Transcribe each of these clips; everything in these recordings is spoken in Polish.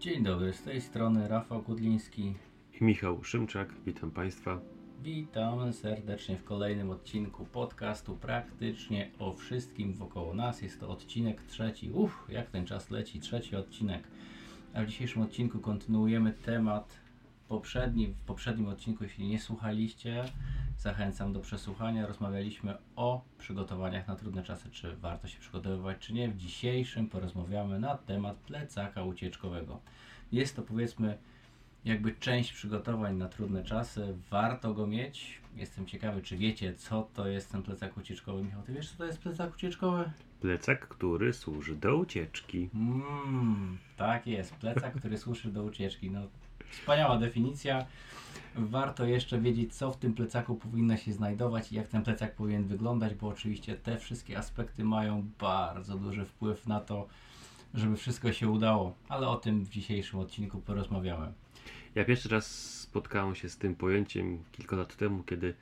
Dzień dobry, z tej strony Rafał Kudliński. I Michał Szymczak, witam Państwa. Witam serdecznie w kolejnym odcinku podcastu praktycznie o wszystkim wokoło nas. Jest to odcinek trzeci. Uff, jak ten czas leci, trzeci odcinek. A w dzisiejszym odcinku kontynuujemy temat poprzedni. W poprzednim odcinku, jeśli nie słuchaliście, zachęcam do przesłuchania. Rozmawialiśmy o przygotowaniach na trudne czasy, czy warto się przygotowywać, czy nie. W dzisiejszym porozmawiamy na temat plecaka ucieczkowego. Jest to powiedzmy jakby część przygotowań na trudne czasy. Warto go mieć. Jestem ciekawy, czy wiecie, co to jest ten plecak ucieczkowy. Michał, ty wiesz, co to jest plecak ucieczkowy? Plecak, który służy do ucieczki. Mmm, tak jest, plecak, który służy do ucieczki. No, wspaniała definicja. Warto jeszcze wiedzieć, co w tym plecaku powinno się znajdować i jak ten plecak powinien wyglądać, bo oczywiście te wszystkie aspekty mają bardzo duży wpływ na to, żeby wszystko się udało. Ale o tym w dzisiejszym odcinku porozmawiamy. Ja pierwszy raz spotkałem się z tym pojęciem kilka lat temu, kiedy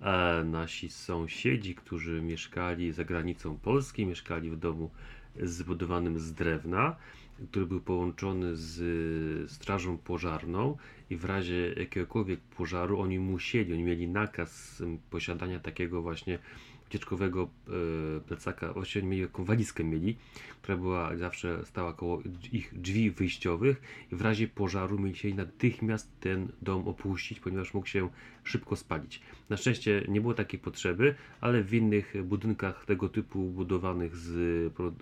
e, nasi sąsiedzi, którzy mieszkali za granicą Polski, mieszkali w domu zbudowanym z drewna, który był połączony z strażą pożarną i w razie jakiegokolwiek pożaru oni musieli, oni mieli nakaz posiadania takiego właśnie ucieczkowego e, plecaka, właściwie mieli taką walizkę mieli, która była zawsze stała koło ich drzwi wyjściowych i w razie pożaru musieli natychmiast ten dom opuścić, ponieważ mógł się szybko spalić. Na szczęście nie było takiej potrzeby, ale w innych budynkach tego typu budowanych z,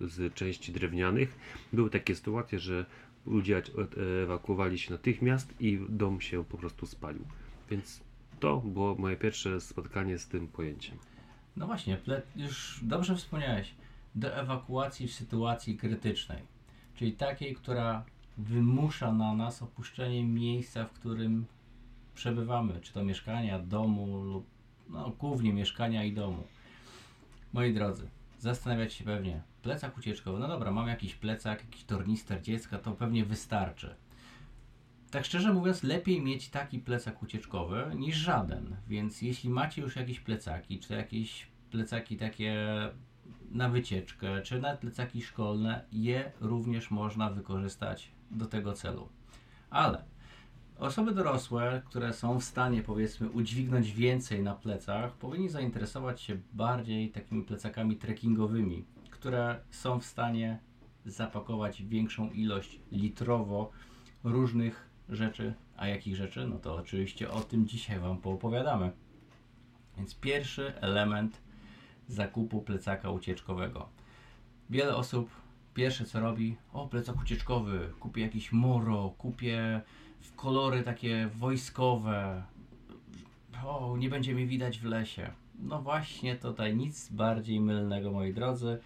z części drewnianych były takie sytuacje, że ludzie ewakuowali się natychmiast i dom się po prostu spalił. Więc to było moje pierwsze spotkanie z tym pojęciem. No właśnie, już dobrze wspomniałeś, do ewakuacji w sytuacji krytycznej, czyli takiej, która wymusza na nas opuszczenie miejsca, w którym przebywamy, czy to mieszkania, domu lub no, głównie mieszkania i domu. Moi drodzy, zastanawiać się pewnie, plecak ucieczkowy, no dobra, mam jakiś plecak, jakiś tornister dziecka, to pewnie wystarczy. Tak szczerze mówiąc, lepiej mieć taki plecak ucieczkowy niż żaden. Więc jeśli macie już jakieś plecaki, czy jakieś plecaki takie na wycieczkę, czy nawet plecaki szkolne, je również można wykorzystać do tego celu. Ale osoby dorosłe, które są w stanie powiedzmy udźwignąć więcej na plecach, powinni zainteresować się bardziej takimi plecakami trekkingowymi, które są w stanie zapakować większą ilość litrowo różnych rzeczy. A jakich rzeczy? No to oczywiście o tym dzisiaj Wam poopowiadamy. Więc pierwszy element zakupu plecaka ucieczkowego. Wiele osób pierwsze co robi, o plecak ucieczkowy, kupię jakiś moro, kupię w kolory takie wojskowe, o nie będzie mi widać w lesie. No właśnie tutaj nic bardziej mylnego moi drodzy.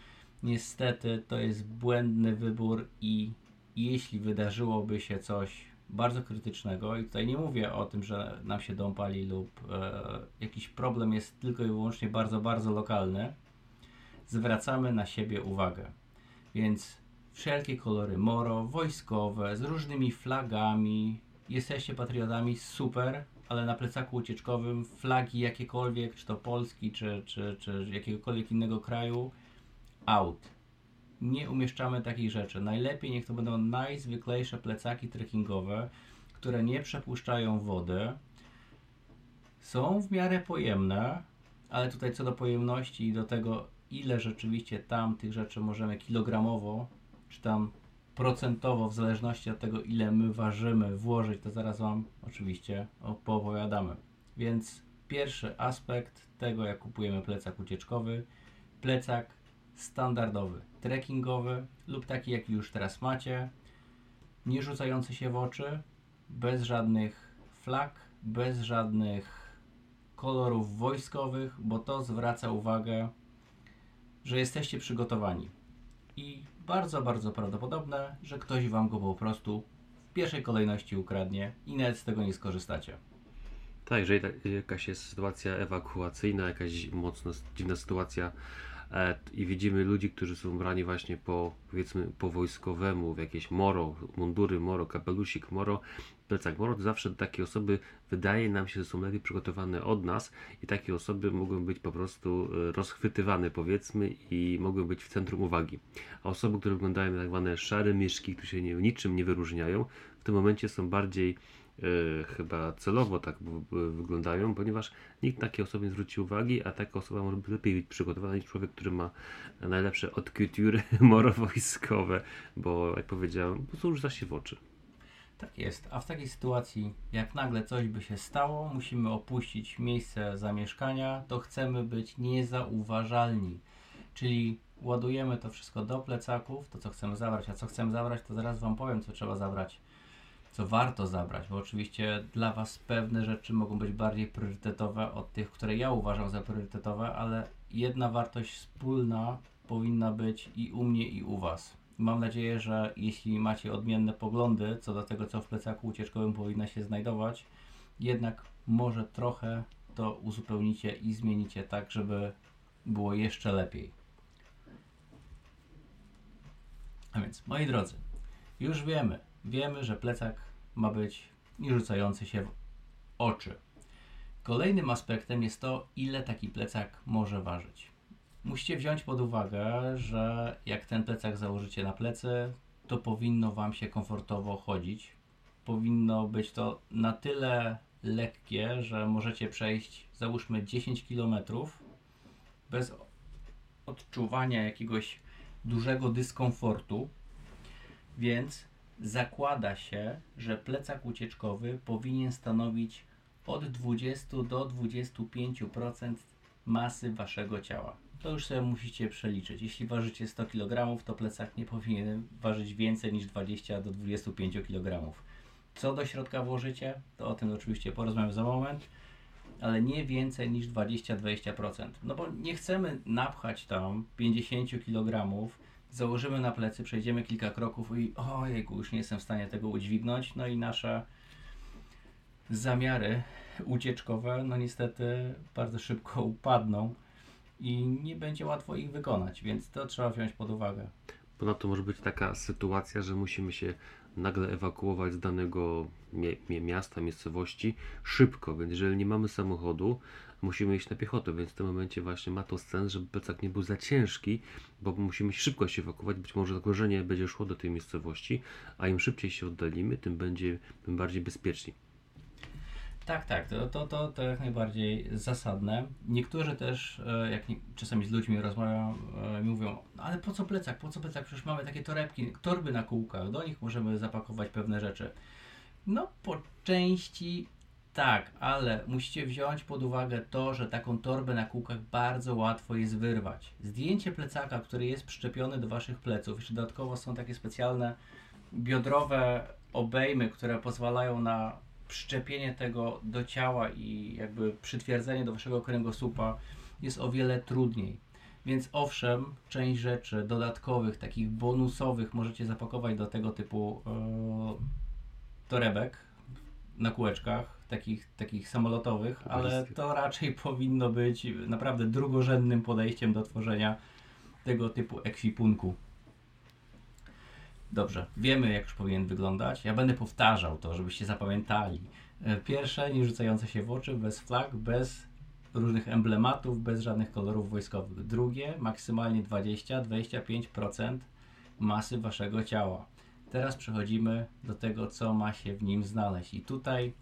Niestety to jest błędny wybór i jeśli wydarzyłoby się coś bardzo krytycznego i tutaj nie mówię o tym, że nam się dom pali lub e, jakiś problem jest tylko i wyłącznie bardzo, bardzo lokalny, zwracamy na siebie uwagę. Więc wszelkie kolory moro, wojskowe, z różnymi flagami, jesteście patriotami, super, ale na plecaku ucieczkowym flagi jakiekolwiek, czy to Polski, czy, czy, czy jakiegokolwiek innego kraju, out nie umieszczamy takich rzeczy. Najlepiej niech to będą najzwyklejsze plecaki trekkingowe, które nie przepuszczają wody. Są w miarę pojemne, ale tutaj co do pojemności i do tego, ile rzeczywiście tam tych rzeczy możemy kilogramowo, czy tam procentowo, w zależności od tego, ile my ważymy, włożyć, to zaraz Wam oczywiście poopowiadamy. Więc pierwszy aspekt tego, jak kupujemy plecak ucieczkowy, plecak standardowy, trekkingowy lub taki jaki już teraz macie, nie rzucający się w oczy, bez żadnych flag, bez żadnych kolorów wojskowych, bo to zwraca uwagę, że jesteście przygotowani. I bardzo, bardzo prawdopodobne, że ktoś wam go po prostu w pierwszej kolejności ukradnie i nawet z tego nie skorzystacie. Tak, jeżeli jakaś jest sytuacja ewakuacyjna, jakaś mocno dziwna sytuacja i widzimy ludzi, którzy są ubrani właśnie po, powiedzmy, po wojskowemu, w jakieś moro, mundury moro, kapelusik moro, plecak moro, to zawsze takie osoby wydaje nam się, że są lepiej przygotowane od nas i takie osoby mogą być po prostu e, rozchwytywane powiedzmy i mogą być w centrum uwagi. A osoby, które wyglądają jak tak zwane szare myszki, które się niczym nie wyróżniają, w tym momencie są bardziej chyba celowo tak wyglądają, ponieważ nikt takiej osoby nie zwróci uwagi, a taka osoba może być lepiej przygotowana niż człowiek, który ma najlepsze od couture moro wojskowe, bo jak powiedziałem, po rzuca się w oczy. Tak jest, a w takiej sytuacji, jak nagle coś by się stało, musimy opuścić miejsce zamieszkania, to chcemy być niezauważalni. Czyli ładujemy to wszystko do plecaków, to co chcemy zabrać, a co chcemy zabrać, to zaraz Wam powiem, co trzeba zabrać, co warto zabrać, bo oczywiście dla Was pewne rzeczy mogą być bardziej priorytetowe od tych, które ja uważam za priorytetowe, ale jedna wartość wspólna powinna być i u mnie, i u Was. Mam nadzieję, że jeśli macie odmienne poglądy co do tego, co w plecaku ucieczkowym powinno się znajdować, jednak może trochę to uzupełnicie i zmienicie tak, żeby było jeszcze lepiej. A więc, moi drodzy, już wiemy, wiemy, że plecak ma być nie rzucający się w oczy. Kolejnym aspektem jest to, ile taki plecak może ważyć. Musicie wziąć pod uwagę, że jak ten plecak założycie na plecy, to powinno Wam się komfortowo chodzić. Powinno być to na tyle lekkie, że możecie przejść załóżmy 10 km bez odczuwania jakiegoś dużego dyskomfortu. Więc zakłada się, że plecak ucieczkowy powinien stanowić od 20 do 25% masy waszego ciała to już sobie musicie przeliczyć. Jeśli ważycie 100 kg, to plecak nie powinien ważyć więcej niż 20 do 25 kg. Co do środka włożycie, to o tym oczywiście porozmawiam za moment, ale nie więcej niż 20-20%. No bo nie chcemy napchać tam 50 kg, założymy na plecy, przejdziemy kilka kroków i ojejku, już nie jestem w stanie tego udźwignąć, no i nasze zamiary ucieczkowe, no niestety bardzo szybko upadną i nie będzie łatwo ich wykonać, więc to trzeba wziąć pod uwagę. Ponadto może być taka sytuacja, że musimy się nagle ewakuować z danego miasta, miejscowości szybko, więc jeżeli nie mamy samochodu, musimy iść na piechotę, więc w tym momencie właśnie ma to sens, żeby plecak nie był za ciężki, bo musimy szybko się ewakuować, być może zagrożenie będzie szło do tej miejscowości, a im szybciej się oddalimy, tym będzie tym bardziej bezpieczni. Tak, tak, to, to, to, to jak najbardziej zasadne. Niektórzy też, e, jak nie, czasami z ludźmi rozmawiam, e, mówią, no ale po co plecak, po co plecak, przecież mamy takie torebki, torby na kółkach, do nich możemy zapakować pewne rzeczy. No po części tak, ale musicie wziąć pod uwagę to, że taką torbę na kółkach bardzo łatwo jest wyrwać. Zdjęcie plecaka, który jest przyczepiony do waszych pleców, jeszcze dodatkowo są takie specjalne biodrowe obejmy, które pozwalają na przyczepienie tego do ciała i jakby przytwierdzenie do waszego kręgosłupa jest o wiele trudniej. Więc owszem, część rzeczy dodatkowych, takich bonusowych możecie zapakować do tego typu e, torebek na kółeczkach, takich, takich samolotowych, ale to raczej powinno być naprawdę drugorzędnym podejściem do tworzenia tego typu ekwipunku. Dobrze, wiemy jak już powinien wyglądać. Ja będę powtarzał to, żebyście zapamiętali. E, pierwsze, nie rzucające się w oczy, bez flag, bez różnych emblematów, bez żadnych kolorów wojskowych. Drugie, maksymalnie 20-25% masy waszego ciała. Teraz przechodzimy do tego, co ma się w nim znaleźć. I tutaj,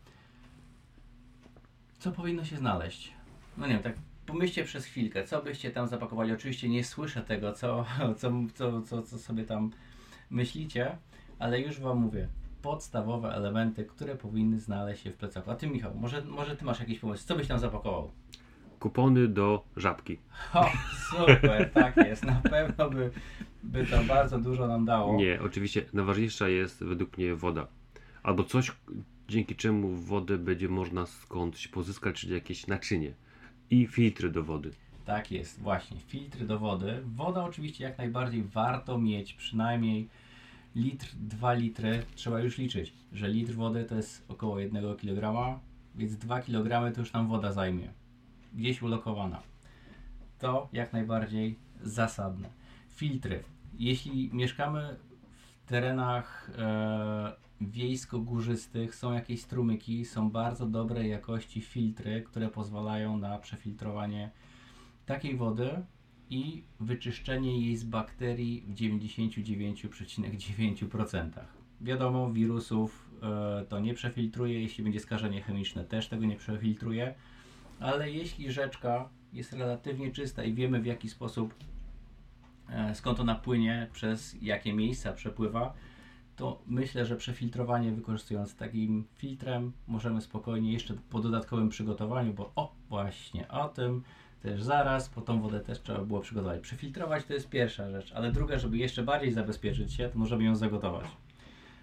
co powinno się znaleźć? No nie wiem, tak pomyślcie przez chwilkę, co byście tam zapakowali. Oczywiście nie słyszę tego, co, co, co, co, co sobie tam myślicie, ale już Wam mówię, podstawowe elementy, które powinny znaleźć się w plecaku. A Ty Michał, może, może Ty masz jakiś pomysł, co byś tam zapakował? Kupony do żabki. O, super, tak jest. Na pewno by, by to bardzo dużo nam dało. Nie, oczywiście najważniejsza jest według mnie woda. Albo coś, dzięki czemu wodę będzie można skądś pozyskać, czyli jakieś naczynie. I filtry do wody. Tak jest, właśnie. Filtry do wody. Woda oczywiście jak najbardziej warto mieć, przynajmniej litr, 2 litry. Trzeba już liczyć, że litr wody to jest około 1 kg, więc 2 kg to już nam woda zajmie. Gdzieś ulokowana. to jak najbardziej zasadne. Filtry. Jeśli mieszkamy w terenach e, wiejsko-górzystych, są jakieś strumyki, są bardzo dobrej jakości filtry, które pozwalają na przefiltrowanie takiej wody i wyczyszczenie jej z bakterii w 99,9%. Wiadomo, wirusów e, to nie przefiltruje, jeśli będzie skażenie chemiczne, też tego nie przefiltruje, ale jeśli rzeczka jest relatywnie czysta i wiemy w jaki sposób e, skąd ona płynie, przez jakie miejsca przepływa, to myślę, że przefiltrowanie wykorzystując takim filtrem możemy spokojnie jeszcze po dodatkowym przygotowaniu, bo o właśnie o tym też zaraz, po tą wodę też trzeba było przygotować. Przefiltrować to jest pierwsza rzecz, ale druga, żeby jeszcze bardziej zabezpieczyć się, to możemy ją zagotować.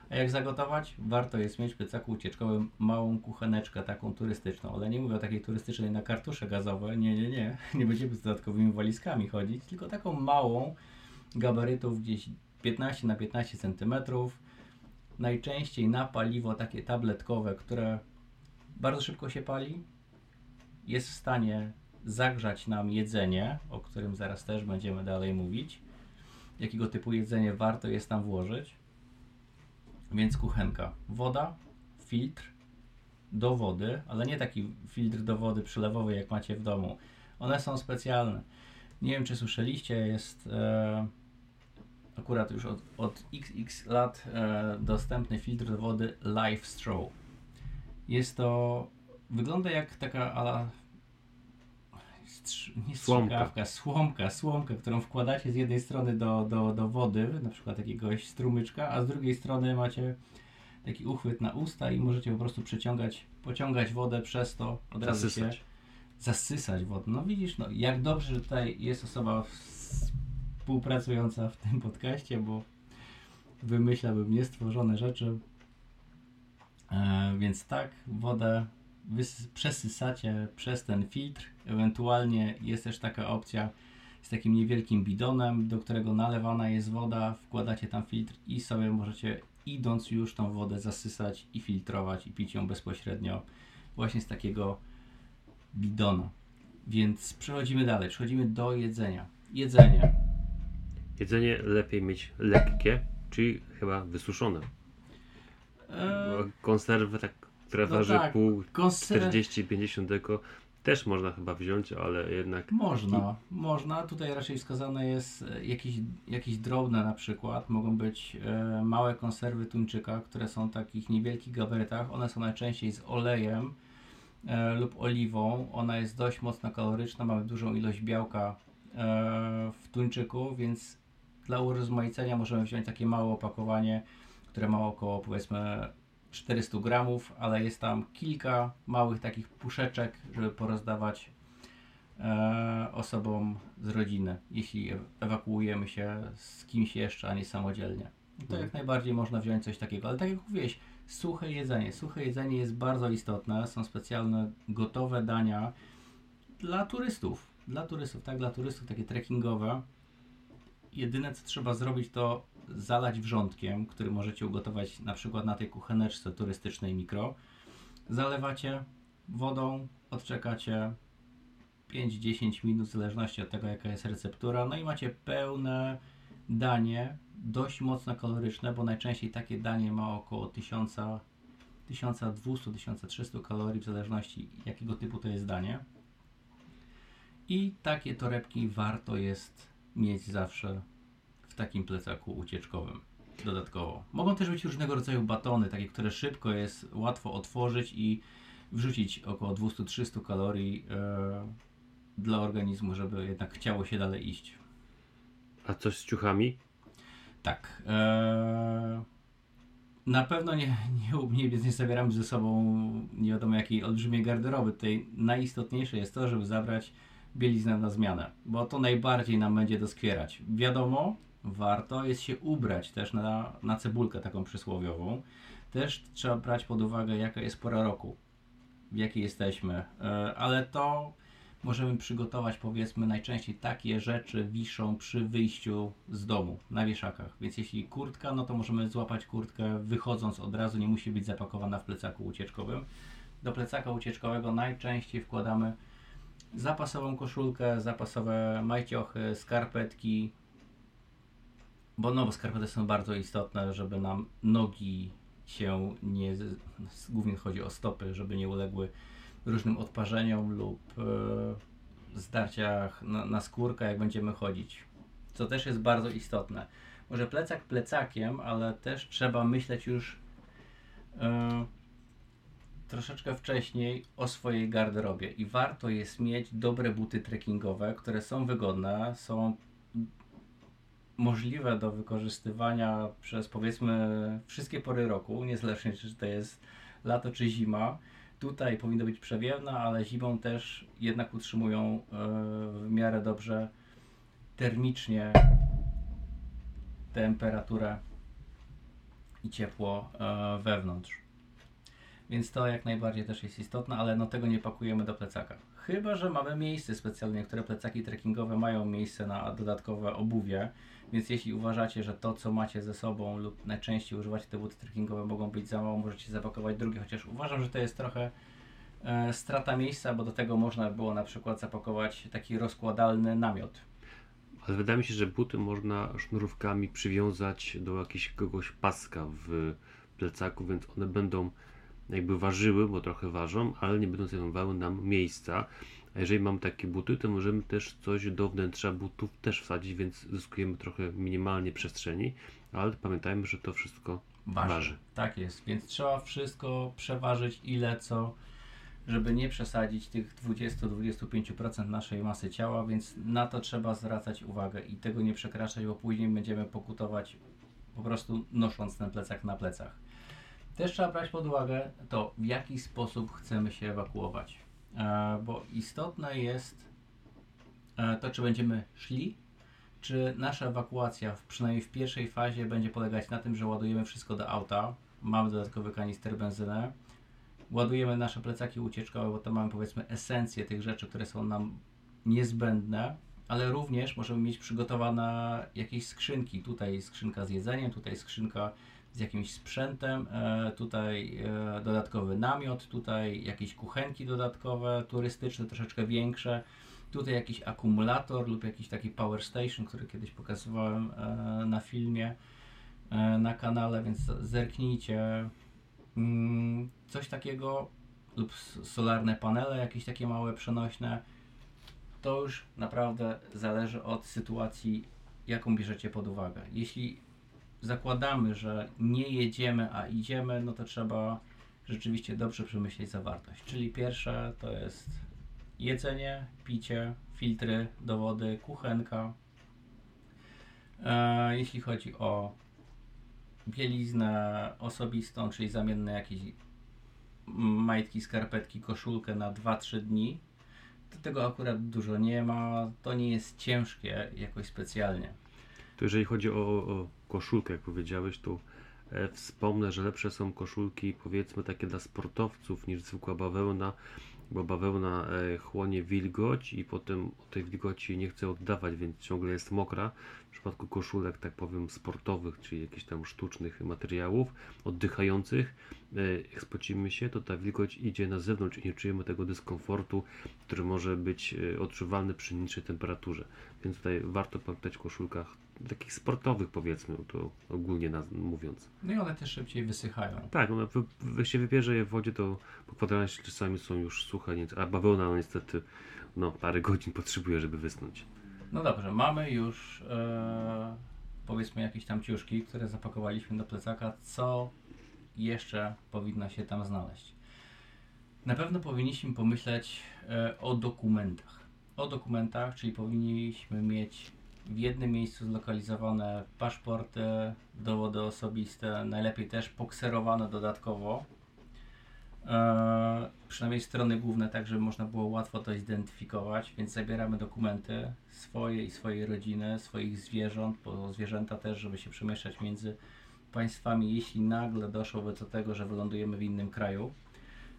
A jak zagotować? Warto jest mieć w plecaku ucieczkowym małą kucheneczkę taką turystyczną, ale nie mówię o takiej turystycznej na kartusze gazowe, nie, nie, nie, nie będziemy z dodatkowymi walizkami chodzić, tylko taką małą, gabarytów gdzieś 15 na 15 cm, najczęściej na paliwo takie tabletkowe, które bardzo szybko się pali, jest w stanie zagrzać nam jedzenie, o którym zaraz też będziemy dalej mówić, jakiego typu jedzenie warto jest tam włożyć. Więc kuchenka, woda, filtr do wody, ale nie taki filtr do wody przylewowy jak macie w domu. One są specjalne. Nie wiem czy słyszeliście, jest e, akurat już od, od XX lat e, dostępny filtr do wody Life Straw. Jest to, wygląda jak taka ala nie słomka. słomka, słomka, którą wkładacie z jednej strony do, do, do wody, na przykład jakiegoś strumyczka, a z drugiej strony macie taki uchwyt na usta i możecie po prostu przeciągać, pociągać wodę przez to, od razu zasysać. się zasysać wodę. No widzisz, no jak dobrze, że tutaj jest osoba współpracująca w tym podcaście, bo wymyślałbym niestworzone rzeczy. E, więc tak, wodę przesysacie przez ten filtr. Ewentualnie jest też taka opcja z takim niewielkim bidonem, do którego nalewana jest woda, wkładacie tam filtr i sobie możecie idąc już tą wodę zasysać i filtrować i pić ją bezpośrednio właśnie z takiego bidona. Więc przechodzimy dalej, przechodzimy do jedzenia. Jedzenie. Jedzenie lepiej mieć lekkie, czyli chyba wysuszone. Eee... Konserwy tak która no waży tak, pół, 40-50 deko. Też można chyba wziąć, ale jednak. Można, można. Tutaj raczej wskazane jest e, jakieś, jakieś drobne na przykład. Mogą być e, małe konserwy tuńczyka, które są w takich niewielkich gabarytach. One są najczęściej z olejem e, lub oliwą. Ona jest dość mocno kaloryczna, mamy dużą ilość białka e, w tuńczyku, więc dla urozmaicenia możemy wziąć takie małe opakowanie, które ma około powiedzmy 400 gramów, ale jest tam kilka małych takich puszeczek, żeby porozdawać e, osobom z rodziny, jeśli ewakuujemy się z kimś jeszcze, a nie samodzielnie. To mhm. jak najbardziej można wziąć coś takiego, ale tak jak mówiłeś, suche jedzenie. Suche jedzenie jest bardzo istotne. Są specjalne, gotowe dania dla turystów. Dla turystów, tak, dla turystów takie trekkingowe. Jedyne co trzeba zrobić to zalać wrzątkiem, który możecie ugotować na przykład na tej kucheneczce turystycznej mikro. Zalewacie wodą, odczekacie 5-10 minut w zależności od tego jaka jest receptura, no i macie pełne danie, dość mocno kaloryczne, bo najczęściej takie danie ma około 1000 1200-1300 kalorii w zależności jakiego typu to jest danie. I takie torebki warto jest mieć zawsze takim plecaku ucieczkowym dodatkowo. Mogą też być różnego rodzaju batony, takie, które szybko jest łatwo otworzyć i wrzucić około 200-300 kalorii e, dla organizmu, żeby jednak chciało się dalej iść. A coś z ciuchami? Tak. E, na pewno nie, nie, nie, nie zabieramy ze sobą nie wiadomo jakiej olbrzymiej garderoby. Tutaj najistotniejsze jest to, żeby zabrać bieliznę na zmianę, bo to najbardziej nam będzie doskwierać. Wiadomo, warto jest się ubrać też na, na cebulkę taką przysłowiową. Też trzeba brać pod uwagę, jaka jest pora roku, w jakiej jesteśmy, e, ale to możemy przygotować powiedzmy najczęściej takie rzeczy wiszą przy wyjściu z domu na wieszakach. Więc jeśli kurtka, no to możemy złapać kurtkę wychodząc od razu, nie musi być zapakowana w plecaku ucieczkowym. Do plecaka ucieczkowego najczęściej wkładamy zapasową koszulkę, zapasowe majciochy, skarpetki, bo no, bo skarpety są bardzo istotne, żeby nam nogi się nie, głównie chodzi o stopy, żeby nie uległy różnym odparzeniom lub e, zdarciach na, na skórkę, jak będziemy chodzić. Co też jest bardzo istotne. Może plecak plecakiem, ale też trzeba myśleć już e, troszeczkę wcześniej o swojej garderobie i warto jest mieć dobre buty trekkingowe, które są wygodne, są możliwe do wykorzystywania przez powiedzmy wszystkie pory roku, niezależnie czy to jest lato czy zima. Tutaj powinno być przewiewne, ale zimą też jednak utrzymują e, w miarę dobrze termicznie temperaturę i ciepło e, wewnątrz. Więc to jak najbardziej też jest istotne, ale no tego nie pakujemy do plecaka. Chyba, że mamy miejsce specjalnie, które plecaki trekkingowe mają miejsce na dodatkowe obuwie, więc jeśli uważacie, że to co macie ze sobą lub najczęściej używacie te buty trekkingowe mogą być za mało, możecie zapakować drugie, chociaż uważam, że to jest trochę e, strata miejsca, bo do tego można było na przykład zapakować taki rozkładalny namiot. Ale wydaje mi się, że buty można sznurówkami przywiązać do jakiegoś paska w plecaku, więc one będą jakby ważyły, bo trochę ważą, ale nie będą zajmowały nam miejsca. A jeżeli mam takie buty, to możemy też coś do wnętrza butów też wsadzić, więc zyskujemy trochę minimalnie przestrzeni, ale pamiętajmy, że to wszystko waży. waży. Tak jest, więc trzeba wszystko przeważyć ile co, żeby nie przesadzić tych 20-25% naszej masy ciała, więc na to trzeba zwracać uwagę i tego nie przekraczać, bo później będziemy pokutować po prostu nosząc ten plecak na plecach. Też trzeba brać pod uwagę to, w jaki sposób chcemy się ewakuować. E, bo istotne jest e, to, czy będziemy szli, czy nasza ewakuacja, w, przynajmniej w pierwszej fazie, będzie polegać na tym, że ładujemy wszystko do auta, mamy dodatkowy kanister benzyny, ładujemy nasze plecaki ucieczkowe, bo tam mamy powiedzmy esencję tych rzeczy, które są nam niezbędne, ale również możemy mieć przygotowane jakieś skrzynki. Tutaj skrzynka z jedzeniem, tutaj skrzynka z jakimś sprzętem, e, tutaj e, dodatkowy namiot, tutaj jakieś kuchenki dodatkowe, turystyczne, troszeczkę większe, tutaj jakiś akumulator lub jakiś taki power station, który kiedyś pokazywałem e, na filmie na kanale, więc zerknijcie. Mm, coś takiego lub solarne panele, jakieś takie małe przenośne. To już naprawdę zależy od sytuacji, jaką bierzecie pod uwagę. Jeśli zakładamy, że nie jedziemy, a idziemy, no to trzeba rzeczywiście dobrze przemyśleć zawartość. Czyli pierwsze to jest jedzenie, picie, filtry do wody, kuchenka. E, jeśli chodzi o bieliznę osobistą, czyli zamienne jakieś majtki, skarpetki, koszulkę na 2-3 dni, to tego akurat dużo nie ma. To nie jest ciężkie jakoś specjalnie. To jeżeli chodzi o, o koszulkę, jak powiedziałeś, to e, wspomnę, że lepsze są koszulki powiedzmy takie dla sportowców niż zwykła bawełna, bo bawełna e, chłonie wilgoć i potem o tej wilgoci nie chce oddawać, więc ciągle jest mokra. W przypadku koszulek, tak powiem, sportowych, czyli jakichś tam sztucznych materiałów, oddychających, e, jak spocimy się, to ta wilgoć idzie na zewnątrz i nie czujemy tego dyskomfortu, który może być odczuwalny przy niższej temperaturze. Więc tutaj warto pamiętać w koszulkach takich sportowych powiedzmy, to ogólnie mówiąc. No i one też szybciej wysychają. Tak, no, jak się wybierze je w wodzie, to po kwadransie czasami są już suche, a bawełna no, niestety no, parę godzin potrzebuje, żeby wysnąć. No dobrze, mamy już e, powiedzmy jakieś tam ciuszki, które zapakowaliśmy do plecaka. Co jeszcze powinno się tam znaleźć? Na pewno powinniśmy pomyśleć e, o dokumentach. O dokumentach, czyli powinniśmy mieć w jednym miejscu zlokalizowane paszporty, dowody osobiste, najlepiej też pokserowane dodatkowo. E, przynajmniej strony główne, tak żeby można było łatwo to zidentyfikować, więc zabieramy dokumenty swoje i swojej rodziny, swoich zwierząt, bo zwierzęta też, żeby się przemieszczać między państwami, jeśli nagle doszłoby do tego, że wylądujemy w innym kraju,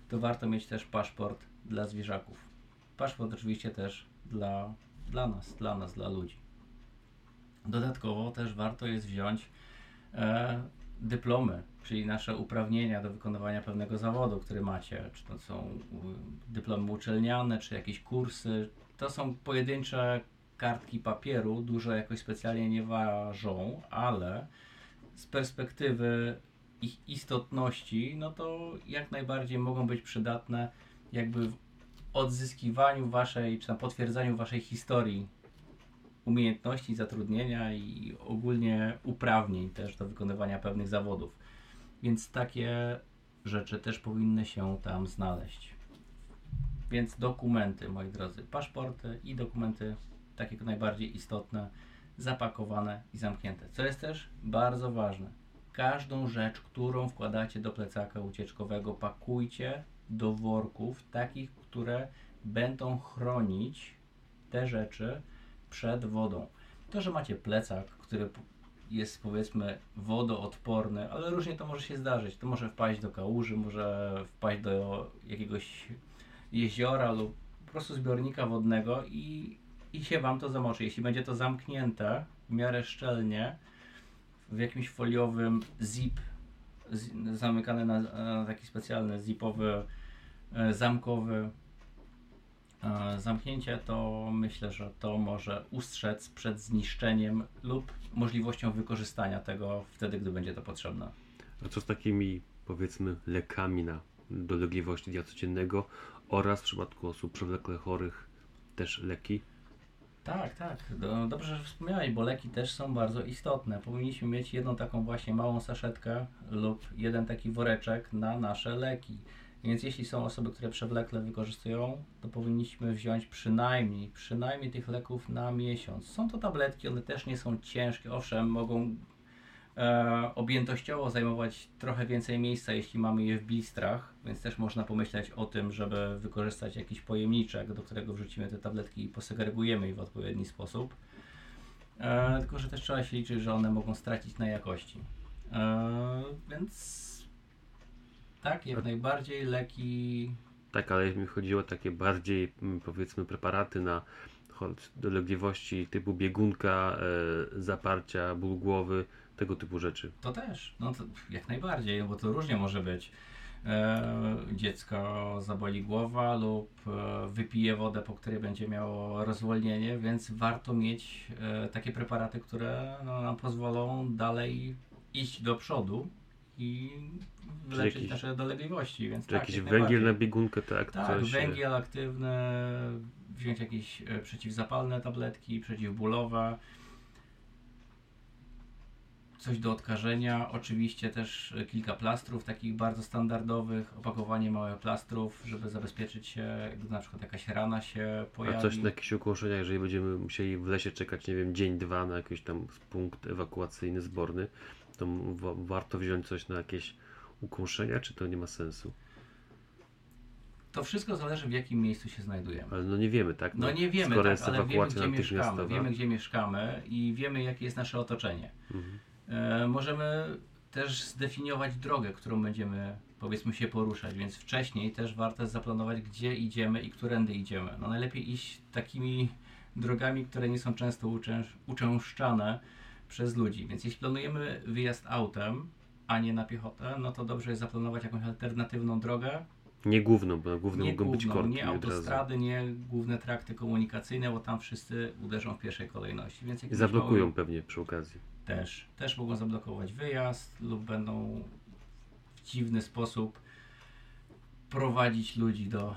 to warto mieć też paszport dla zwierzaków. Paszport oczywiście też dla, dla nas, dla nas, dla ludzi. Dodatkowo też warto jest wziąć e, dyplomy czyli nasze uprawnienia do wykonywania pewnego zawodu, który macie, czy to są dyplomy uczelniane, czy jakieś kursy, to są pojedyncze kartki papieru, dużo jakoś specjalnie nie ważą, ale z perspektywy ich istotności, no to jak najbardziej mogą być przydatne jakby w odzyskiwaniu waszej, czy na potwierdzaniu waszej historii umiejętności zatrudnienia i ogólnie uprawnień też do wykonywania pewnych zawodów. Więc takie rzeczy też powinny się tam znaleźć. Więc dokumenty, moi drodzy, paszporty i dokumenty takie najbardziej istotne, zapakowane i zamknięte. Co jest też bardzo ważne. Każdą rzecz, którą wkładacie do plecaka ucieczkowego, pakujcie do worków takich, które będą chronić te rzeczy przed wodą. To, że macie plecak, który jest powiedzmy wodoodporny, ale różnie to może się zdarzyć. To może wpaść do kałuży, może wpaść do jakiegoś jeziora lub po prostu zbiornika wodnego i, i się Wam to zamoczy. Jeśli będzie to zamknięte w miarę szczelnie w jakimś foliowym zip z, zamykane na, na taki specjalny zipowy, e, zamkowy zamknięcie, to myślę, że to może ustrzec przed zniszczeniem lub możliwością wykorzystania tego wtedy, gdy będzie to potrzebne. A co z takimi, powiedzmy, lekami na dolegliwości dnia codziennego oraz w przypadku osób przewlekle chorych też leki? Tak, tak. Do, dobrze, że wspomniałeś, bo leki też są bardzo istotne. Powinniśmy mieć jedną taką właśnie małą saszetkę lub jeden taki woreczek na nasze leki. Więc jeśli są osoby, które przewlekle wykorzystują, to powinniśmy wziąć przynajmniej, przynajmniej tych leków na miesiąc. Są to tabletki, one też nie są ciężkie, owszem, mogą e, objętościowo zajmować trochę więcej miejsca, jeśli mamy je w blistrach, więc też można pomyśleć o tym, żeby wykorzystać jakiś pojemniczek, do którego wrzucimy te tabletki i posegregujemy je w odpowiedni sposób. E, tylko, że też trzeba się liczyć, że one mogą stracić na jakości. E, więc tak, jak najbardziej leki. Tak, ale mi chodziło o takie bardziej, mm, powiedzmy, preparaty na dolegliwości typu biegunka, e, zaparcia, ból głowy, tego typu rzeczy. To też, no to jak najbardziej, bo to różnie może być. E, dziecko zaboli głowa lub e, wypije wodę, po której będzie miało rozwolnienie, więc warto mieć takie preparaty, które no, nam pozwolą dalej iść do przodu i wyleczyć jakiś- nasze dolegliwości. Więc Czy tak, jakiś jak węgiel na biegunkę, tak? Tak, coś, e, węgiel aktywny, wziąć jakieś e, przeciwzapalne tabletki, przeciwbólowe, coś do odkażenia, oczywiście też e, kilka plastrów takich bardzo standardowych, opakowanie małe plastrów, żeby zabezpieczyć się, gdy na przykład jakaś rana się pojawi. A coś na jakieś ukąszenia, jeżeli będziemy musieli w lesie czekać, nie wiem, dzień, dwa na jakiś tam punkt ewakuacyjny zborny, to warto wziąć coś na jakieś ukąszenia, czy to nie ma sensu? To wszystko zależy w jakim miejscu się znajdujemy. Ale no nie wiemy, tak? No nie wiemy, skoro tak, jest ale wiemy gdzie mieszkamy, wiemy gdzie mieszkamy i wiemy jakie jest nasze otoczenie. Mhm. E, możemy też zdefiniować drogę, którą będziemy powiedzmy się poruszać, więc wcześniej też warto zaplanować, gdzie idziemy i którędy idziemy. No najlepiej iść takimi drogami, które nie są często uczęsz, uczęszczane przez ludzi, więc jeśli planujemy wyjazd autem, a nie na piechotę, no to dobrze jest zaplanować jakąś alternatywną drogę, Nie główną, bo na głównym nie mogą być główną, korki nie autostrady, nie główne trakty komunikacyjne, bo tam wszyscy uderzą w pierwszej kolejności. Więc zablokują małym- pewnie przy okazji. też, też mogą zablokować wyjazd lub będą w dziwny sposób prowadzić ludzi do,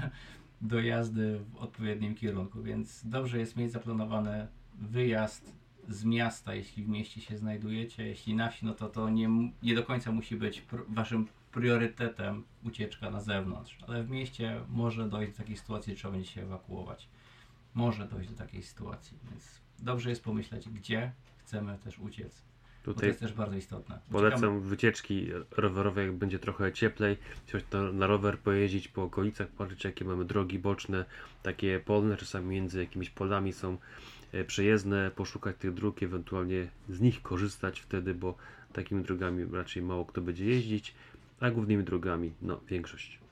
do jazdy w odpowiednim kierunku, więc dobrze jest mieć zaplanowany wyjazd z miasta, jeśli w mieście się znajdujecie, jeśli na wsi, no to to nie, nie do końca musi być pr- waszym priorytetem ucieczka na zewnątrz, ale w mieście może dojść do takiej sytuacji, że trzeba będzie się ewakuować. Może dojść do takiej sytuacji, więc dobrze jest pomyśleć, gdzie chcemy też uciec. Bo to Tutaj jest też bardzo istotne. Uciekamy- polecam wycieczki rowerowe, jak będzie trochę cieplej, wsiąść na, na rower, pojeździć po okolicach, patrzeć jakie mamy drogi boczne, takie polne, czasami między jakimiś polami są przejezdne, poszukać tych dróg, ewentualnie z nich korzystać wtedy, bo takimi drogami raczej mało kto będzie jeździć, a głównymi drogami, no większość.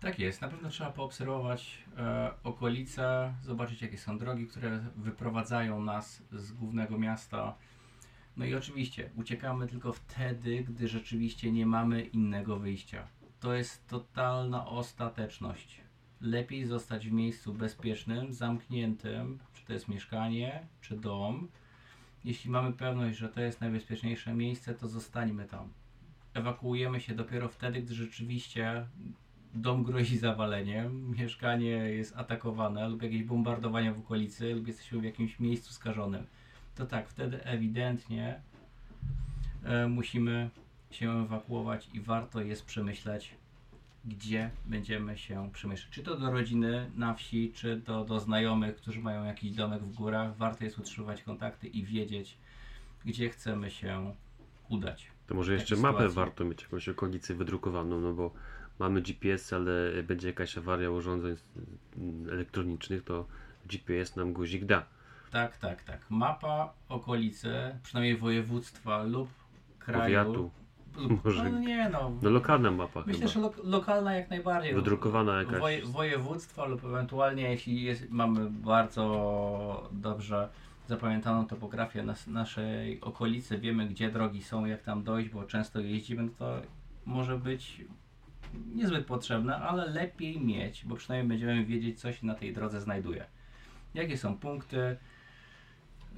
Tak jest, na pewno trzeba poobserwować e, okolice, zobaczyć jakie są drogi, które wyprowadzają nas z głównego miasta. No i oczywiście uciekamy tylko wtedy, gdy rzeczywiście nie mamy innego wyjścia. To jest totalna ostateczność. Lepiej zostać w miejscu bezpiecznym, zamkniętym, czy to jest mieszkanie, czy dom. Jeśli mamy pewność, że to jest najbezpieczniejsze miejsce, to zostańmy tam. Ewakuujemy się dopiero wtedy, gdy rzeczywiście dom grozi zawaleniem, mieszkanie jest atakowane lub jakieś bombardowania w okolicy lub jesteśmy w jakimś miejscu skażonym. To tak, wtedy ewidentnie e, musimy się ewakuować i warto jest przemyśleć, gdzie będziemy się przemieszczać. Czy to do rodziny na wsi, czy to do znajomych, którzy mają jakiś domek w górach. Warto jest utrzymywać kontakty i wiedzieć, gdzie chcemy się udać. To może jeszcze mapę sytuacji. warto mieć jakąś okolicy wydrukowaną, no bo mamy GPS, ale będzie jakaś awaria urządzeń elektronicznych, to GPS nam guzik da. Tak, tak, tak. Mapa okolicy, przynajmniej województwa lub kraju. Powiatu. Może- no nie no. No lokalna mapa Myślę, chyba. że lo- lokalna jak najbardziej. Wydrukowana jakaś. Woje, województwa lub ewentualnie jeśli jest, mamy bardzo dobrze zapamiętaną topografię nas, naszej okolicy, wiemy gdzie drogi są, jak tam dojść, bo często jeździmy, to może być niezbyt potrzebne, ale lepiej mieć, bo przynajmniej będziemy wiedzieć, co się na tej drodze znajduje. Jakie są punkty,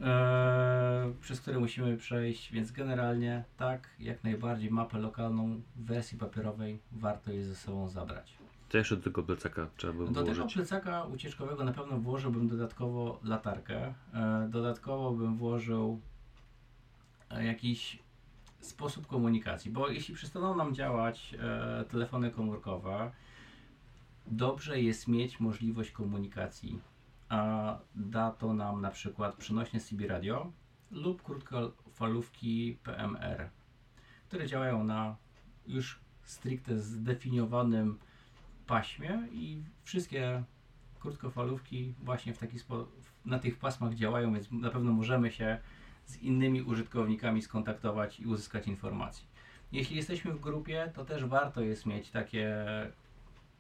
e, przez które musimy przejść, więc generalnie tak, jak najbardziej mapę lokalną w wersji papierowej warto jest ze sobą zabrać. To jeszcze do tego plecaka trzeba by Do tego włożyć. plecaka ucieczkowego na pewno włożyłbym dodatkowo latarkę. E, Dodatkowo bym włożył e, jakiś sposób komunikacji, bo jeśli przestaną nam działać e, telefony komórkowe, dobrze jest mieć możliwość komunikacji, a da to nam na przykład przenośne CB radio lub krótkofalówki PMR, które działają na już stricte zdefiniowanym paśmie i wszystkie krótkofalówki właśnie w taki na tych pasmach działają, więc na pewno możemy się z innymi użytkownikami skontaktować i uzyskać informacji. Jeśli jesteśmy w grupie, to też warto jest mieć takie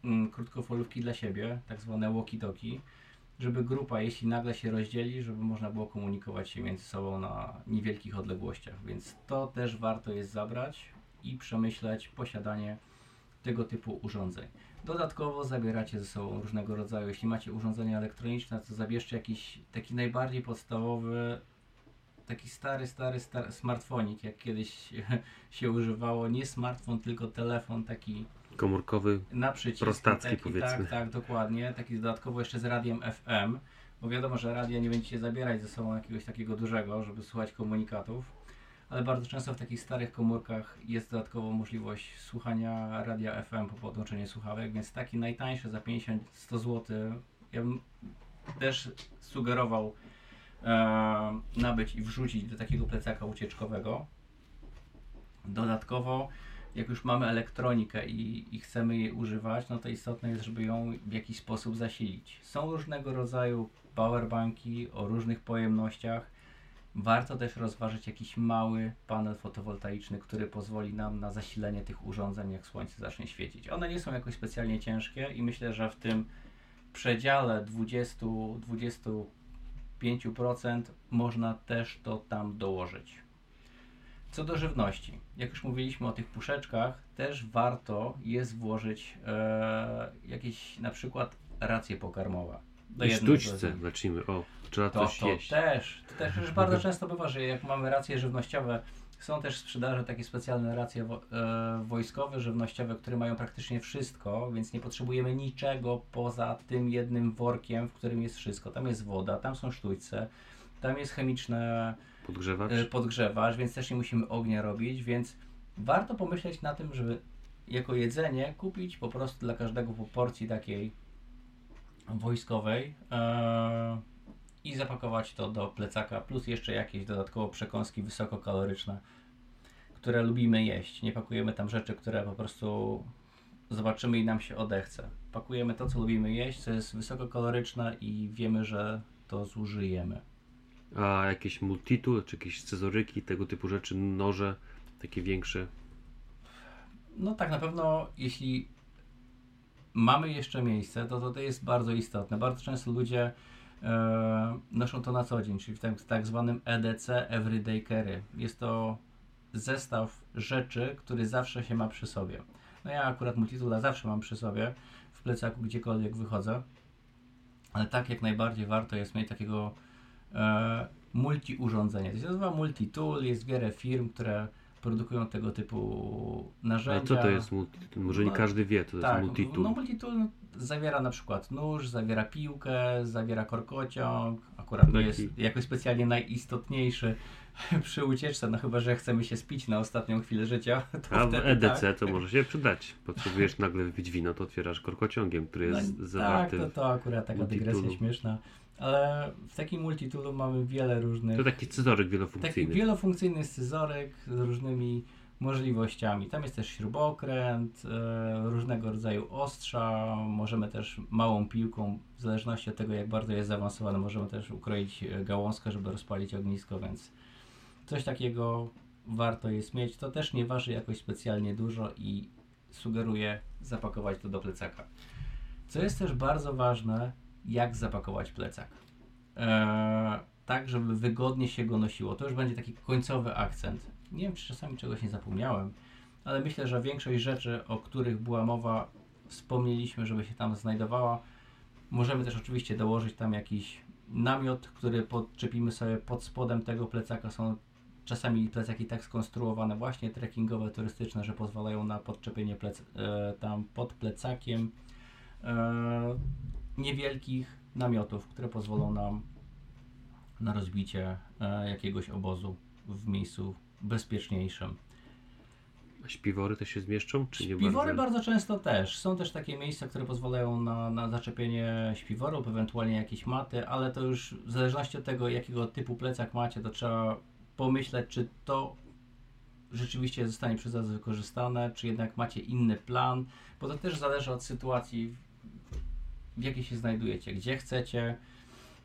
mm, krótkofalówki dla siebie, tak zwane walkie-talkie, żeby grupa, jeśli nagle się rozdzieli, żeby można było komunikować się między sobą na niewielkich odległościach. Więc to też warto jest zabrać i przemyśleć posiadanie tego typu urządzeń. Dodatkowo zabieracie ze sobą różnego rodzaju, jeśli macie urządzenia elektroniczne, to zabierzcie jakiś taki najbardziej podstawowy, taki stary, stary, stary smartfonik, jak kiedyś się używało. Nie smartfon, tylko telefon taki Komórkowy, na przycisk. Prostacki, taki, powiedzmy. Tak, tak, dokładnie. Taki dodatkowo jeszcze z radiem FM, bo wiadomo, że radia nie będziecie zabierać ze sobą jakiegoś takiego dużego, żeby słuchać komunikatów, ale bardzo często w takich starych komórkach jest dodatkowo możliwość słuchania radia FM po podłączeniu słuchawek, więc taki najtańszy za 50-100 zł ja bym też sugerował e, nabyć i wrzucić do takiego plecaka ucieczkowego. Dodatkowo jak już mamy elektronikę i, i chcemy jej używać, no to istotne jest, żeby ją w jakiś sposób zasilić. Są różnego rodzaju powerbanki o różnych pojemnościach. Warto też rozważyć jakiś mały panel fotowoltaiczny, który pozwoli nam na zasilenie tych urządzeń, jak słońce zacznie świecić. One nie są jakoś specjalnie ciężkie i myślę, że w tym przedziale 20-25% można też to tam dołożyć. Co do żywności, jak już mówiliśmy o tych puszeczkach, też warto jest włożyć e, jakieś na przykład racje pokarmowe. Do i sztućce, zacznijmy. O, trzeba To, coś to jeść. też, to też już bardzo często bywa, że jak mamy racje żywnościowe, są też w sprzedaży takie specjalne racje wo, e, wojskowe, żywnościowe, które mają praktycznie wszystko, więc nie potrzebujemy niczego poza tym jednym workiem, w którym jest wszystko. Tam jest woda, tam są sztućce, tam jest chemiczne Podgrzewacz? y, podgrzewasz, więc też nie musimy ognia robić, więc warto pomyśleć na tym, żeby jako jedzenie kupić po prostu dla każdego po porcji takiej wojskowej e, i zapakować to do plecaka, plus jeszcze jakieś dodatkowo przekąski wysokokaloryczne, które lubimy jeść. Nie pakujemy tam rzeczy, które po prostu zobaczymy i nam się odechce. Pakujemy to, co lubimy jeść, co jest wysokokaloryczne i wiemy, że to zużyjemy. A jakieś multitu, czy jakieś scyzoryki, tego typu rzeczy, noże, takie większe. No tak, na pewno jeśli mamy jeszcze miejsce, to to, jest bardzo istotne. Bardzo często ludzie e, noszą to na co dzień, czyli w tak, tak zwanym EDC Everyday Carry. Jest to zestaw rzeczy, który zawsze się ma przy sobie. No ja akurat multitoola zawsze mam przy sobie, w plecaku gdziekolwiek wychodzę, ale tak jak najbardziej warto jest mieć takiego e, multi-urządzenia. To się nazywa multi-tool, jest wiele firm, które produkują tego typu narzędzia. A co to jest multi Może nie No, każdy wie, to Tak, jest multitool. no multitool zawiera na przykład nóż, zawiera piłkę, zawiera korkociąg, akurat Taki- jest jakoś specjalnie najistotniejszy przy ucieczce, no chyba, że chcemy się spić na ostatnią chwilę życia, to A w EDC tak. to może się przydać. Potrzebujesz nagle wypić wino, to otwierasz korkociągiem, który No, jest tak, zawarty. to, to akurat taka dygresja śmieszna, ale w takim multitoolu mamy wiele różnych To taki scyzoryk Taki wielofunkcyjny. wielofunkcyjny scyzoryk z różnymi możliwościami. Tam jest też śrubokręt, e, różnego rodzaju ostrza, możemy też małą piłką, w zależności od tego jak bardzo jest zaawansowany, możemy też ukroić gałązkę, żeby rozpalić ognisko, więc coś takiego warto jest mieć. To też nie waży jakoś specjalnie dużo i sugeruję zapakować to do plecaka. Co jest też bardzo ważne, jak zapakować plecak. Eee, tak, żeby wygodnie się go nosiło. To już będzie taki końcowy akcent. Nie wiem, czy czasami czegoś nie zapomniałem, ale myślę, że większość rzeczy, o których była mowa, wspomnieliśmy, żeby się tam znajdowała. Możemy też oczywiście dołożyć tam jakiś namiot, który podczepimy sobie pod spodem tego plecaka. Są czasami plecaki tak skonstruowane, właśnie trekkingowe, turystyczne, że pozwalają na podczepienie plec, e, tam pod plecakiem e, niewielkich namiotów, które pozwolą nam na rozbicie e, jakiegoś obozu w miejscu bezpieczniejszym. A śpiwory też się zmieszczą? Czy nie Śpiwory bardzo? bardzo często też. Są też takie miejsca, które pozwalają na, na zaczepienie śpiworów, ewentualnie jakieś maty, ale to już w zależności od tego, jakiego typu plecak macie, to trzeba pomyśleć, czy to rzeczywiście zostanie przez Was wykorzystane, czy jednak macie inny plan, bo to też zależy od sytuacji, w- jakiej się znajdujecie, gdzie chcecie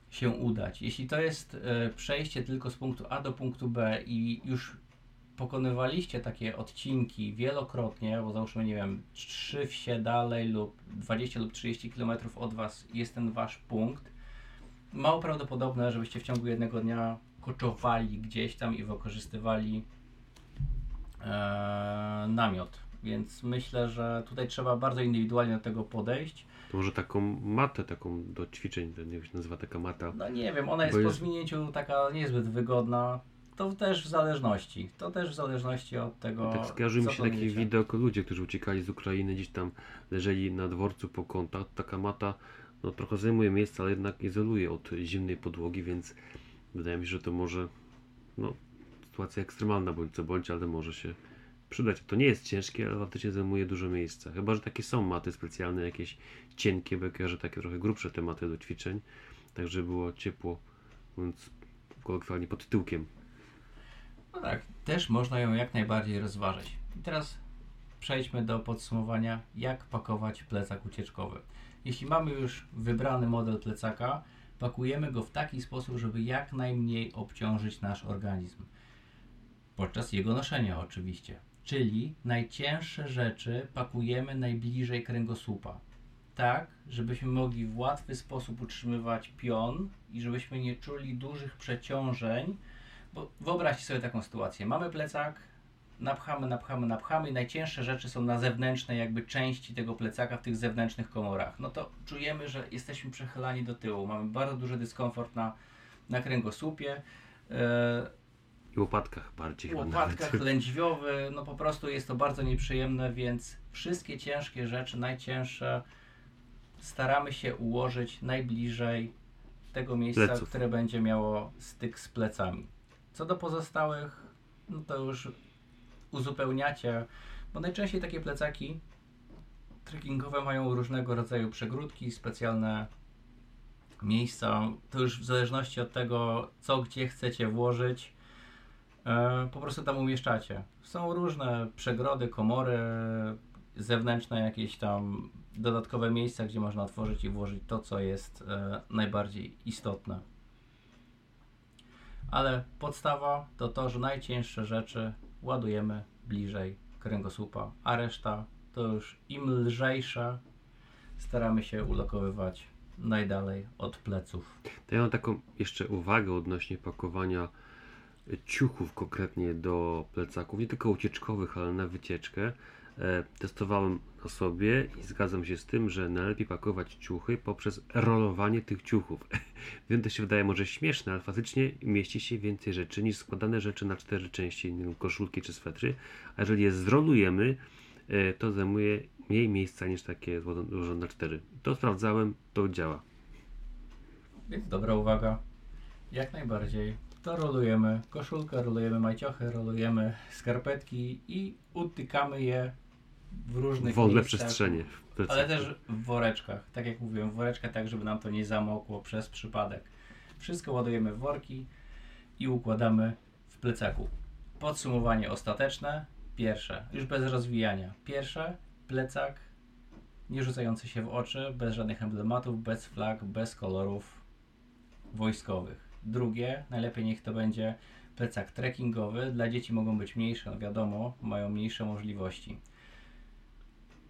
się udać. Jeśli to jest e, przejście tylko z punktu A do punktu B i już pokonywaliście takie odcinki wielokrotnie, bo załóżmy, nie wiem, 3 wsie dalej lub 20 lub 30 km od Was jest ten Wasz punkt, mało prawdopodobne, żebyście w ciągu jednego dnia koczowali gdzieś tam i wykorzystywali e, namiot. Więc myślę, że tutaj trzeba bardzo indywidualnie do tego podejść. To może taką matę taką do ćwiczeń, to nie wiem, się nazywa taka mata. No nie wiem, ona jest Bo po jest- zwinięciu taka niezbyt wygodna. To też w zależności. To też w zależności od tego. tak skojarzył mi się taki planujecie. widok ludzie, którzy uciekali z Ukrainy, gdzieś tam leżeli na dworcu po kątach. Taka mata no, trochę zajmuje miejsce, ale jednak izoluje od zimnej podłogi, więc wydaje mi się, że to może no, sytuacja ekstremalna bądź co bądź, ale może się przydać. To nie jest ciężkie, ale faktycznie zajmuje dużo miejsca. Chyba, że takie są maty specjalne, jakieś cienkie, bo ja kojarzę takie trochę grubsze tematy do ćwiczeń, tak żeby było ciepło, mówiąc kolokwialnie pod tyłkiem. No tak, też można ją jak najbardziej rozważyć. I teraz przejdźmy do podsumowania, jak pakować plecak ucieczkowy. Jeśli mamy już wybrany model plecaka, pakujemy go w taki sposób, żeby jak najmniej obciążyć nasz organizm. Podczas jego noszenia oczywiście. Czyli najcięższe rzeczy pakujemy najbliżej kręgosłupa. Tak, żebyśmy mogli w łatwy sposób utrzymywać pion i żebyśmy nie czuli dużych przeciążeń bo wyobraźcie sobie taką sytuację. Mamy plecak, napchamy, napchamy, napchamy i najcięższe rzeczy są na zewnętrznej jakby części tego plecaka, w tych zewnętrznych komorach. No to czujemy, że jesteśmy przechylani do tyłu. Mamy bardzo duży dyskomfort na, na kręgosłupie. E, I łopatkach bardziej łopatkach nawet. lędźwiowy, no po prostu jest to bardzo nieprzyjemne, więc wszystkie ciężkie rzeczy, najcięższe, staramy się ułożyć najbliżej tego miejsca, Pleców. które będzie miało styk z plecami. Co do pozostałych, no to już uzupełniacie, bo najczęściej takie plecaki trekkingowe mają różnego rodzaju przegródki, specjalne miejsca. To już w zależności od tego, co gdzie chcecie włożyć, e, po prostu tam umieszczacie. Są różne przegrody, komory, zewnętrzne jakieś tam dodatkowe miejsca, gdzie można otworzyć i włożyć to, co jest e, najbardziej istotne. Ale podstawa to to, że najcięższe rzeczy ładujemy bliżej kręgosłupa, a reszta to już im lżejsze staramy się ulokowywać najdalej od pleców. To ja mam taką jeszcze uwagę odnośnie pakowania ciuchów konkretnie do plecaków, nie tylko ucieczkowych, ale na wycieczkę. E, testowałem na sobie i zgadzam się z tym, że najlepiej pakować ciuchy poprzez rolowanie tych ciuchów. Wiem, to się wydaje może śmieszne, ale faktycznie mieści się więcej rzeczy niż składane rzeczy na cztery części, koszulki czy swetry. A jeżeli je zrolujemy, e, to zajmuje mniej miejsca niż takie złożone na cztery. To sprawdzałem, to działa. Więc dobra uwaga. Jak najbardziej. To rolujemy koszulkę, rolujemy majciochy, rolujemy skarpetki i utykamy je w różnych Wolne miejscach. przestrzenie. Ale też w woreczkach. Tak jak mówiłem, w woreczkach tak, żeby nam to nie zamokło przez przypadek. Wszystko ładujemy w worki i układamy w plecaku. Podsumowanie ostateczne. Pierwsze, już bez rozwijania. Pierwsze, plecak nie rzucający się w oczy, bez żadnych emblematów, bez flag, bez kolorów wojskowych. Drugie, najlepiej niech to będzie plecak trekkingowy. Dla dzieci mogą być mniejsze, no wiadomo, mają mniejsze możliwości.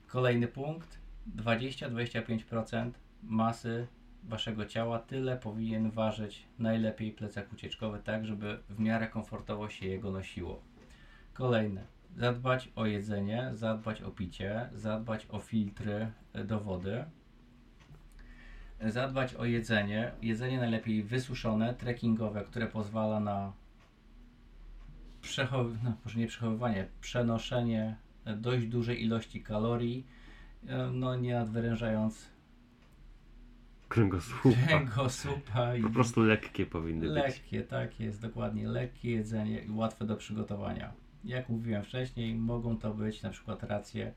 Kolejny punkt, 20-25% masy waszego ciała, tyle powinien ważyć najlepiej plecak ucieczkowy, tak żeby w miarę komfortowo się jego nosiło. Kolejne, zadbać o jedzenie, zadbać o picie, zadbać o filtry e, do wody, zadbać o jedzenie, jedzenie najlepiej wysuszone, trekkingowe, które pozwala na przechowywanie, no, może nie przenoszenie dość dużej ilości kalorii, e, no nie nadwyrężając Kręgosłupa. kręgosłupa i Po prostu lekkie powinny być. lekkie, tak jest, dokładnie, lekkie jedzenie i łatwe do przygotowania. Jak mówiłem wcześniej, mogą to być na przykład racje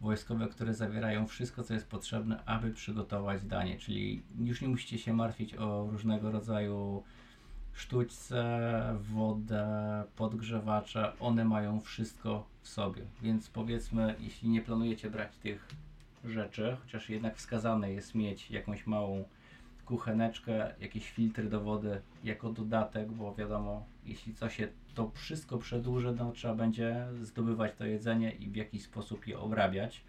wojskowe, które zawierają wszystko, co jest potrzebne, aby przygotować danie, czyli już nie musicie się martwić o różnego rodzaju sztućce, wodę, podgrzewacze, one mają wszystko w sobie. Więc powiedzmy, jeśli nie planujecie brać tych rzeczy, chociaż jednak wskazane jest mieć jakąś małą kucheneczkę, jakieś filtry do wody jako dodatek, bo wiadomo, jeśli coś się to wszystko przedłuży, no trzeba będzie zdobywać to jedzenie i w jakiś sposób je obrabiać.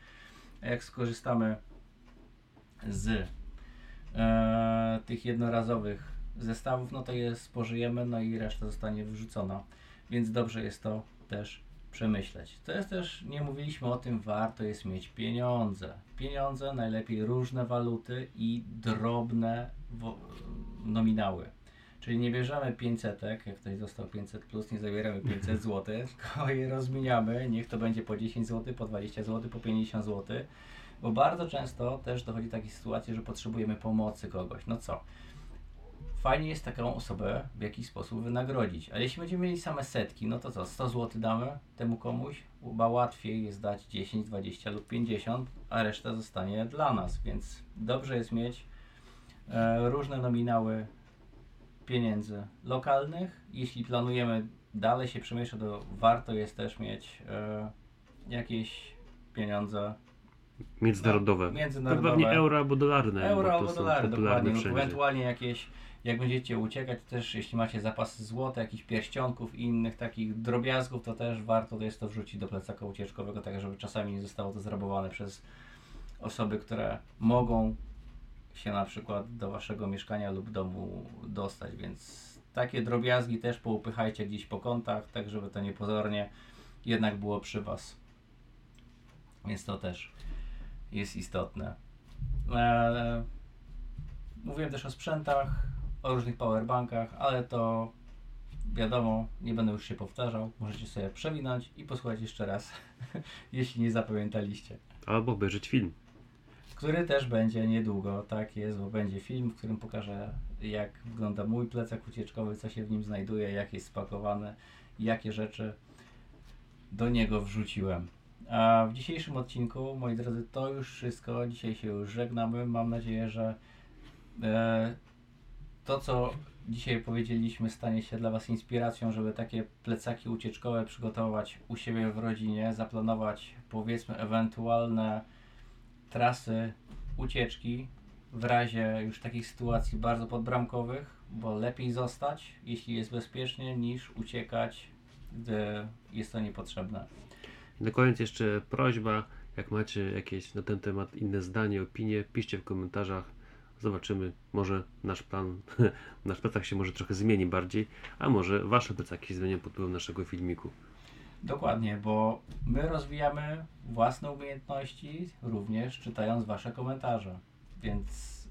A jak skorzystamy z e, tych jednorazowych zestawów, no to je spożyjemy, no i reszta zostanie wyrzucona. Więc dobrze jest to też przemyśleć. To jest też, nie mówiliśmy o tym, warto jest mieć pieniądze. Pieniądze, najlepiej różne waluty i drobne nominały. Czyli nie bierzemy 500, jak ktoś dostał 500 plus, nie zabieramy 500 zł, tylko je rozmieniamy, niech to będzie po 10 zł, po 20 zł, po 50 zł, bo bardzo często też dochodzi do takiej sytuacji, że potrzebujemy pomocy kogoś. No co? Fajnie jest taką osobę w jakiś sposób wynagrodzić, ale jeśli będziemy mieli same setki, no to co, 100 zł damy temu komuś? Chyba łatwiej jest dać 10, 20 lub 50, a reszta zostanie dla nas, więc dobrze jest mieć e, różne nominały pieniędzy lokalnych. Jeśli planujemy dalej się przemieszczać, to warto jest też mieć e, jakieś pieniądze Międzynarodowe. To międzynarodowe. pewnie euro albo dolarne. Euro albo dolary, dokładnie. wszędzie. Ewentualnie jakieś, jak będziecie uciekać, też jeśli macie zapasy złota, jakichś pierścionków i innych takich drobiazgów, to też warto jest to wrzucić do plecaka ucieczkowego, tak żeby czasami nie zostało to zrabowane przez osoby, które mogą się na przykład do waszego mieszkania lub domu dostać, więc takie drobiazgi też poupychajcie gdzieś po kątach, tak żeby to niepozornie jednak było przy was. Więc to też jest istotne. Eee, mówiłem też o sprzętach, o różnych powerbankach, ale to wiadomo, nie będę już się powtarzał. Możecie sobie przewinąć i posłuchać jeszcze raz, jeśli nie zapamiętaliście. Albo obejrzeć film. Który też będzie niedługo, tak jest, bo będzie film, w którym pokażę jak wygląda mój plecak ucieczkowy, co się w nim znajduje, jak jest spakowany, jakie rzeczy do niego wrzuciłem. A w dzisiejszym odcinku, moi drodzy, to już wszystko. Dzisiaj się już żegnamy. Mam nadzieję, że e, to, co dzisiaj powiedzieliśmy, stanie się dla Was inspiracją, żeby takie plecaki ucieczkowe przygotować u siebie w rodzinie, zaplanować powiedzmy ewentualne trasy ucieczki w razie już takich sytuacji bardzo podbramkowych, bo lepiej zostać, jeśli jest bezpiecznie, niż uciekać, gdy jest to niepotrzebne. Na koniec jeszcze prośba, jak macie jakieś na ten temat inne zdanie, opinie, piszcie w komentarzach Zobaczymy, może nasz plan, nasz plecak się może trochę zmieni bardziej, a może wasze plecaki się zmienią pod wpływem naszego filmiku. Dokładnie, bo my rozwijamy własne umiejętności również czytając Wasze komentarze. Więc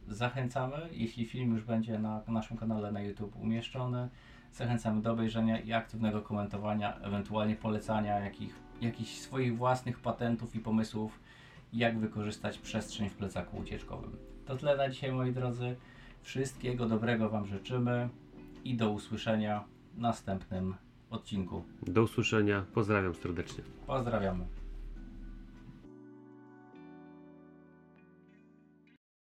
zachęcamy, jeśli film już będzie na naszym kanale na YouTube umieszczony, zachęcamy do obejrzenia i aktywnego komentowania, ewentualnie polecania jakich, jakichś swoich własnych patentów i pomysłów, jak wykorzystać przestrzeń w plecaku ucieczkowym. To tyle na dzisiaj, moi drodzy. Wszystkiego dobrego Wam życzymy i do usłyszenia w następnym odcinku. Do usłyszenia, pozdrawiam serdecznie. Pozdrawiamy.